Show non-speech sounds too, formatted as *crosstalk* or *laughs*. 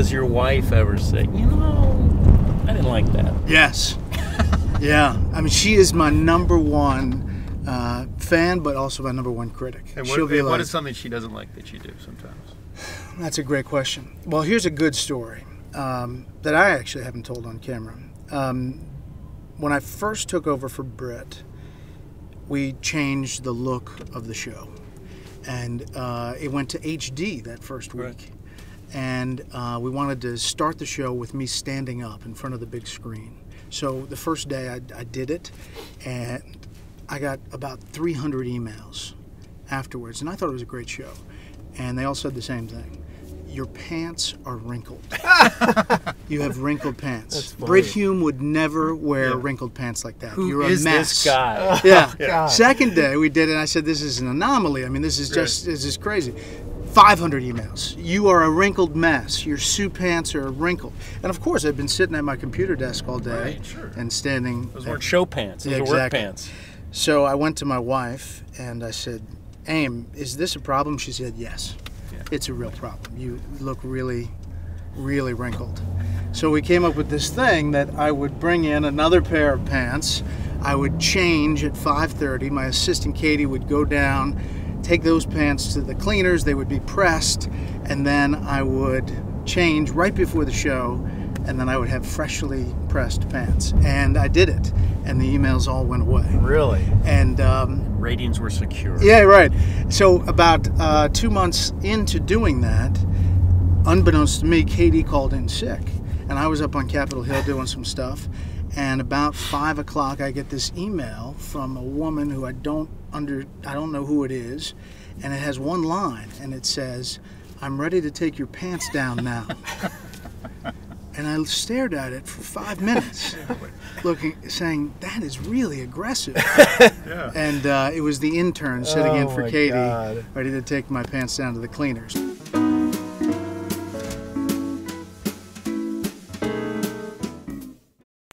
does your wife ever say, you know, I didn't like that? Yes. *laughs* yeah. I mean, she is my number one uh, fan, but also my number one critic. And She'll be and like, is something she doesn't like that you do sometimes? That's a great question. Well, here's a good story um, that I actually haven't told on camera. Um, when I first took over for Brit, we changed the look of the show, and uh, it went to HD that first week. Right. And uh, we wanted to start the show with me standing up in front of the big screen. So the first day I, I did it, and I got about 300 emails afterwards, and I thought it was a great show. And they all said the same thing. Your pants are wrinkled. *laughs* you have wrinkled pants. That's funny. Brit Hume would never wear wrinkled pants like that. Who You're is a mess. this guy? Yeah. *laughs* God. Second day we did it. And I said, "This is an anomaly. I mean, this is just this is crazy." 500 emails. You are a wrinkled mess. Your suit pants are wrinkled. And of course, I've been sitting at my computer desk all day Right, sure. and standing. Those weren't show pants. Those were work pants. so I went to my wife and I said, "Aim, is this a problem?" She said, "Yes, Yeah. it's a real problem. You look really, really wrinkled." So we came up with this thing that I would bring in another pair of pants. I would change at 5:30. My assistant Katie would go down, take those pants to the cleaners. They would be pressed, and then I would change right before the show, and then I would have freshly pressed pants. And I did it, and the emails all went away. Really? And um, Ratings were secure. yeah, right. So about uh, two months into doing that, unbeknownst to me, Katie called in sick, and I was up on Capitol Hill doing some stuff. And about five o'clock, I get this email from a woman who I don't under I don't know who it is, and it has one line, and it says, "I'm ready to take your pants down now." *laughs* and I stared at it for five minutes, looking, saying, "That is really aggressive." *laughs* Yeah. and uh, it was the intern sitting in Oh for Katie, God. ready to take my pants down to the cleaners.